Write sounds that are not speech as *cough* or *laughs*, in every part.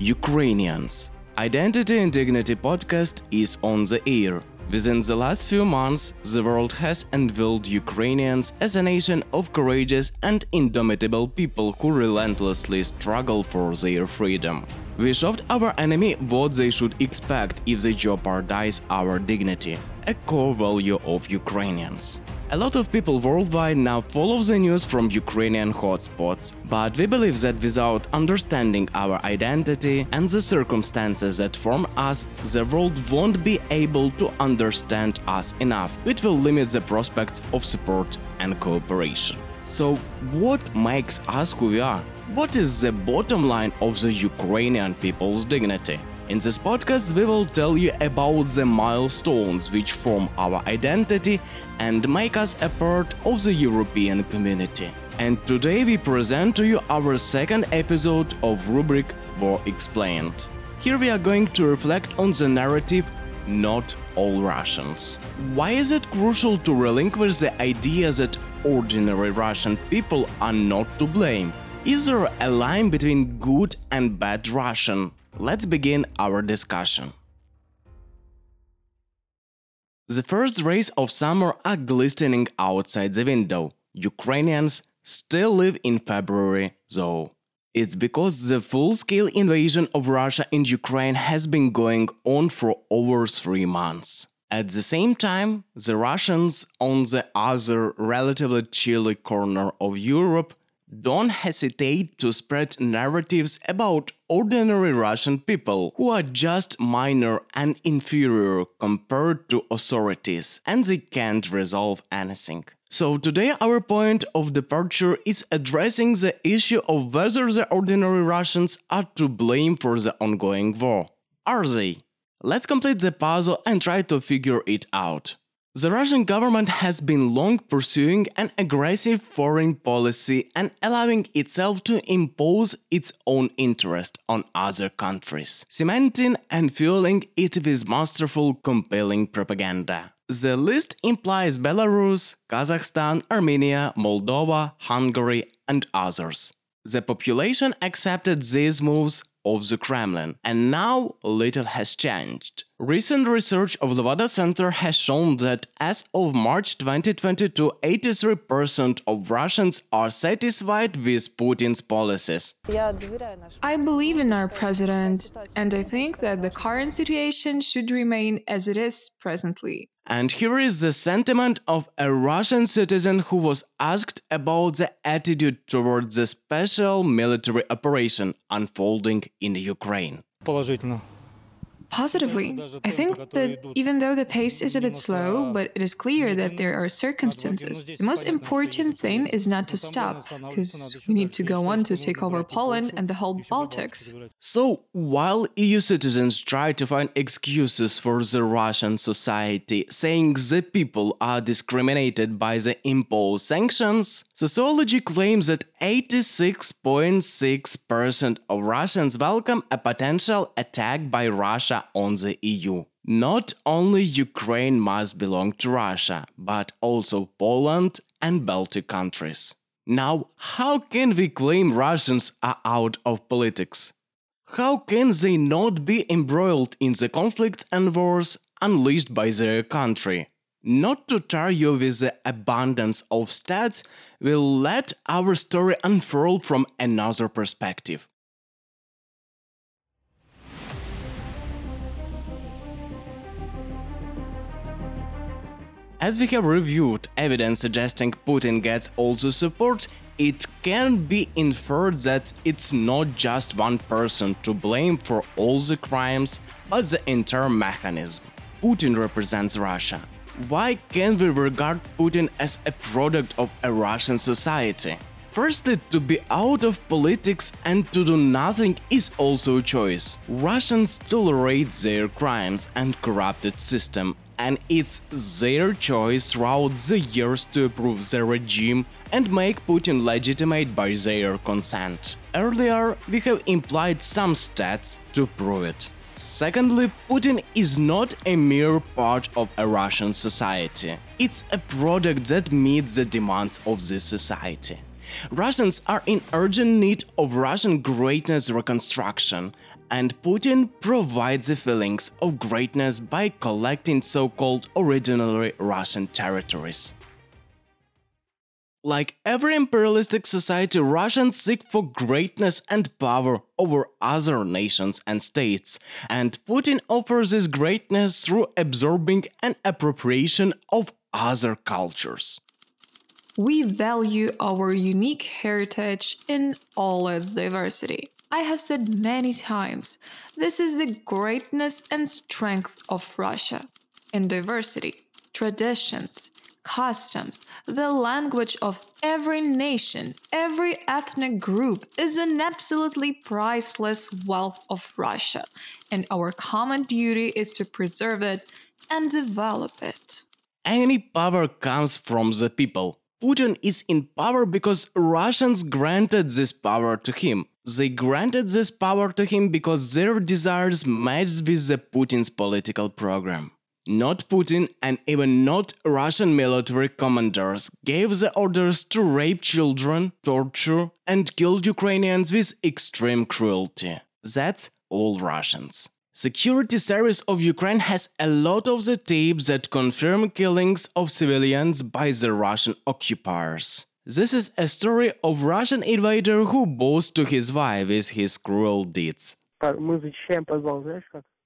Ukrainians. Identity and Dignity podcast is on the air. Within the last few months, the world has unveiled Ukrainians as a nation of courageous and indomitable people who relentlessly struggle for their freedom. We showed our enemy what they should expect if they jeopardize our dignity, a core value of Ukrainians. A lot of people worldwide now follow the news from Ukrainian hotspots, but we believe that without understanding our identity and the circumstances that form us, the world won't be able to understand us enough. It will limit the prospects of support and cooperation. So, what makes us who we are? What is the bottom line of the Ukrainian people's dignity? In this podcast, we will tell you about the milestones which form our identity and make us a part of the European community. And today we present to you our second episode of rubric War Explained. Here we are going to reflect on the narrative Not All Russians. Why is it crucial to relinquish the idea that ordinary Russian people are not to blame? Is there a line between good and bad Russian? Let's begin our discussion. The first rays of summer are glistening outside the window. Ukrainians still live in February, though. It's because the full scale invasion of Russia in Ukraine has been going on for over three months. At the same time, the Russians on the other relatively chilly corner of Europe don't hesitate to spread narratives about ordinary Russian people who are just minor and inferior compared to authorities and they can't resolve anything. So today our point of departure is addressing the issue of whether the ordinary Russians are to blame for the ongoing war. Are they? Let's complete the puzzle and try to figure it out. The Russian government has been long pursuing an aggressive foreign policy and allowing itself to impose its own interest on other countries, cementing and fueling it with masterful, compelling propaganda. The list implies Belarus, Kazakhstan, Armenia, Moldova, Hungary, and others. The population accepted these moves of the Kremlin, and now little has changed. Recent research of Levada Center has shown that as of March 2022, 83% of Russians are satisfied with Putin's policies. I believe in our president, and I think that the current situation should remain as it is presently. And here is the sentiment of a Russian citizen who was asked about the attitude towards the special military operation unfolding in Ukraine. Положительно. Positively, I think that even though the pace is a bit slow, but it is clear that there are circumstances. The most important thing is not to stop, because we need to go on to take over Poland and the whole Baltics. So, while EU citizens try to find excuses for the Russian society, saying the people are discriminated by the imposed sanctions, sociology claims that 86.6% of Russians welcome a potential attack by Russia on the EU. Not only Ukraine must belong to Russia, but also Poland and Baltic countries. Now, how can we claim Russians are out of politics? How can they not be embroiled in the conflicts and wars unleashed by their country? Not to tire you with the abundance of stats, we'll let our story unfurl from another perspective. As we have reviewed evidence suggesting Putin gets all the support, it can be inferred that it's not just one person to blame for all the crimes, but the entire mechanism. Putin represents Russia. Why can't we regard Putin as a product of a Russian society? Firstly, to be out of politics and to do nothing is also a choice. Russians tolerate their crimes and corrupted system, and it's their choice throughout the years to approve the regime and make Putin legitimate by their consent. Earlier, we have implied some stats to prove it. Secondly, Putin is not a mere part of a Russian society. It's a product that meets the demands of this society. Russians are in urgent need of Russian greatness reconstruction, and Putin provides the feelings of greatness by collecting so-called originally Russian territories. Like every imperialistic society, Russians seek for greatness and power over other nations and states, and Putin offers this greatness through absorbing and appropriation of other cultures. We value our unique heritage in all its diversity. I have said many times, this is the greatness and strength of Russia in diversity, traditions, customs, the language of every nation, every ethnic group is an absolutely priceless wealth of Russia, and our common duty is to preserve it and develop it. Any power comes from the people. Putin is in power because Russians granted this power to him. They granted this power to him because their desires matched with the Putin's political program. Not Putin and even not Russian military commanders gave the orders to rape children, torture, and kill Ukrainians with extreme cruelty. That's all Russians. Security Service of Ukraine has a lot of the tapes that confirm killings of civilians by the Russian occupiers. This is a story of Russian invader who boasts to his wife with his cruel deeds.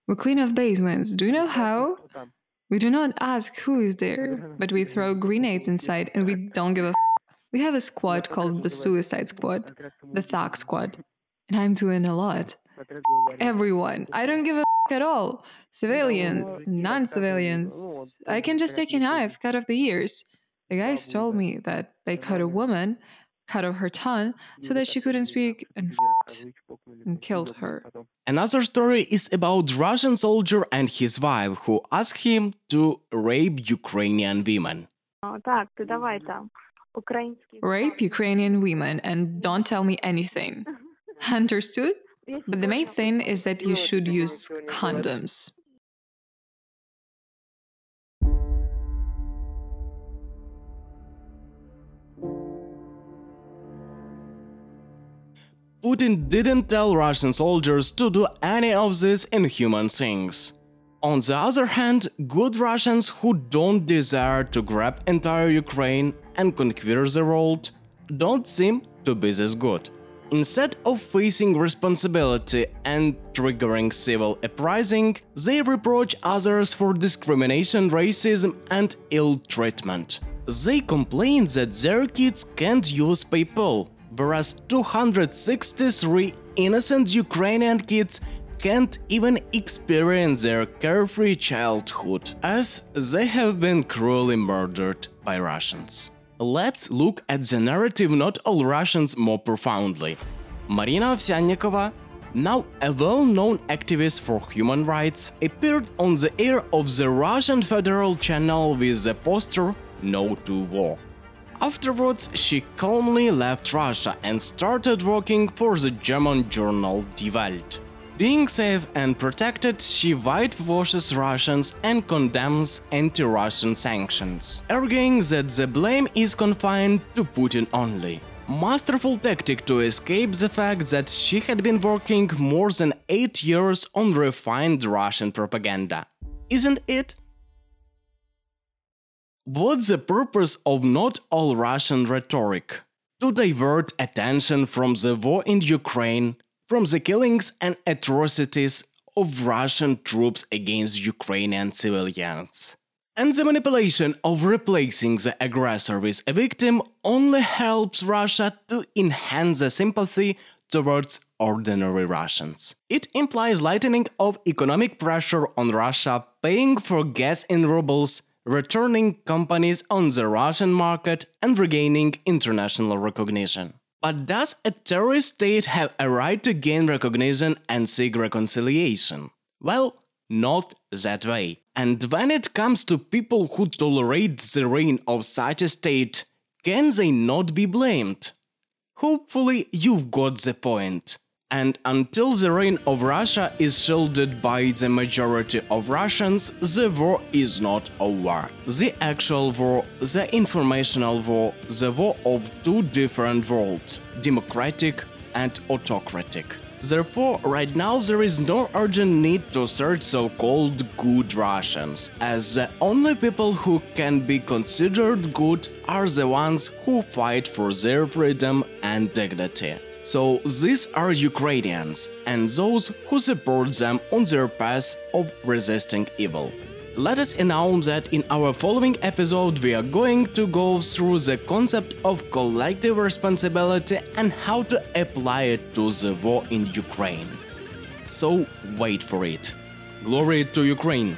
We clean off basements. Do you know how? We do not ask who is there, but we throw grenades inside and we don't give a f- We have a squad called the Suicide Squad, the Thug Squad, and I'm doing a lot. Everyone. I don't give a f- at all. Civilians, non civilians. I can just take a knife, cut off the ears. The guys told me that they cut a woman cut off her tongue so that she couldn't speak and and killed her. Another story is about Russian soldier and his wife who asked him to rape Ukrainian women. Rape Ukrainian women and don't tell me anything. *laughs* Understood? But the main thing is that you should use condoms. Putin didn't tell Russian soldiers to do any of these inhuman things. On the other hand, good Russians who don't desire to grab entire Ukraine and conquer the world don't seem to be this good. Instead of facing responsibility and triggering civil uprising, they reproach others for discrimination, racism, and ill treatment. They complain that their kids can't use PayPal, whereas 263 innocent Ukrainian kids can't even experience their carefree childhood, as they have been cruelly murdered by Russians. Let's look at the narrative not all Russians more profoundly. Marina Ovsyannikova, now a well-known activist for human rights, appeared on the air of the Russian Federal Channel with the poster No to War. Afterwards, she calmly left Russia and started working for the German journal Die Welt. Being safe and protected, she whitewashes Russians and condemns anti-Russian sanctions, arguing that the blame is confined to Putin only. Masterful tactic to escape the fact that she had been working more than 8 years on refined Russian propaganda. Isn't it? What's the purpose of not all Russian rhetoric? To divert attention from the war in Ukraine, from the killings and atrocities of Russian troops against Ukrainian civilians. And the manipulation of replacing the aggressor with a victim only helps Russia to enhance the sympathy towards ordinary Russians. It implies lightening of economic pressure on Russia, paying for gas in rubles, returning companies on the Russian market and regaining international recognition. But does a terrorist state have a right to gain recognition and seek reconciliation? Well, not that way. And when it comes to people who tolerate the reign of such a state, can they not be blamed? Hopefully, you've got the point. And until the reign of Russia is shielded by the majority of Russians, the war is not over. The actual war, the informational war, the war of two different worlds democratic and autocratic. Therefore, right now there is no urgent need to search so-called good Russians, as the only people who can be considered good are the ones who fight for their freedom and dignity. So these are Ukrainians and those who support them on their path of resisting evil. Let us announce that in our following episode we are going to go through the concept of collective responsibility and how to apply it to the war in Ukraine. So wait for it. Glory to Ukraine!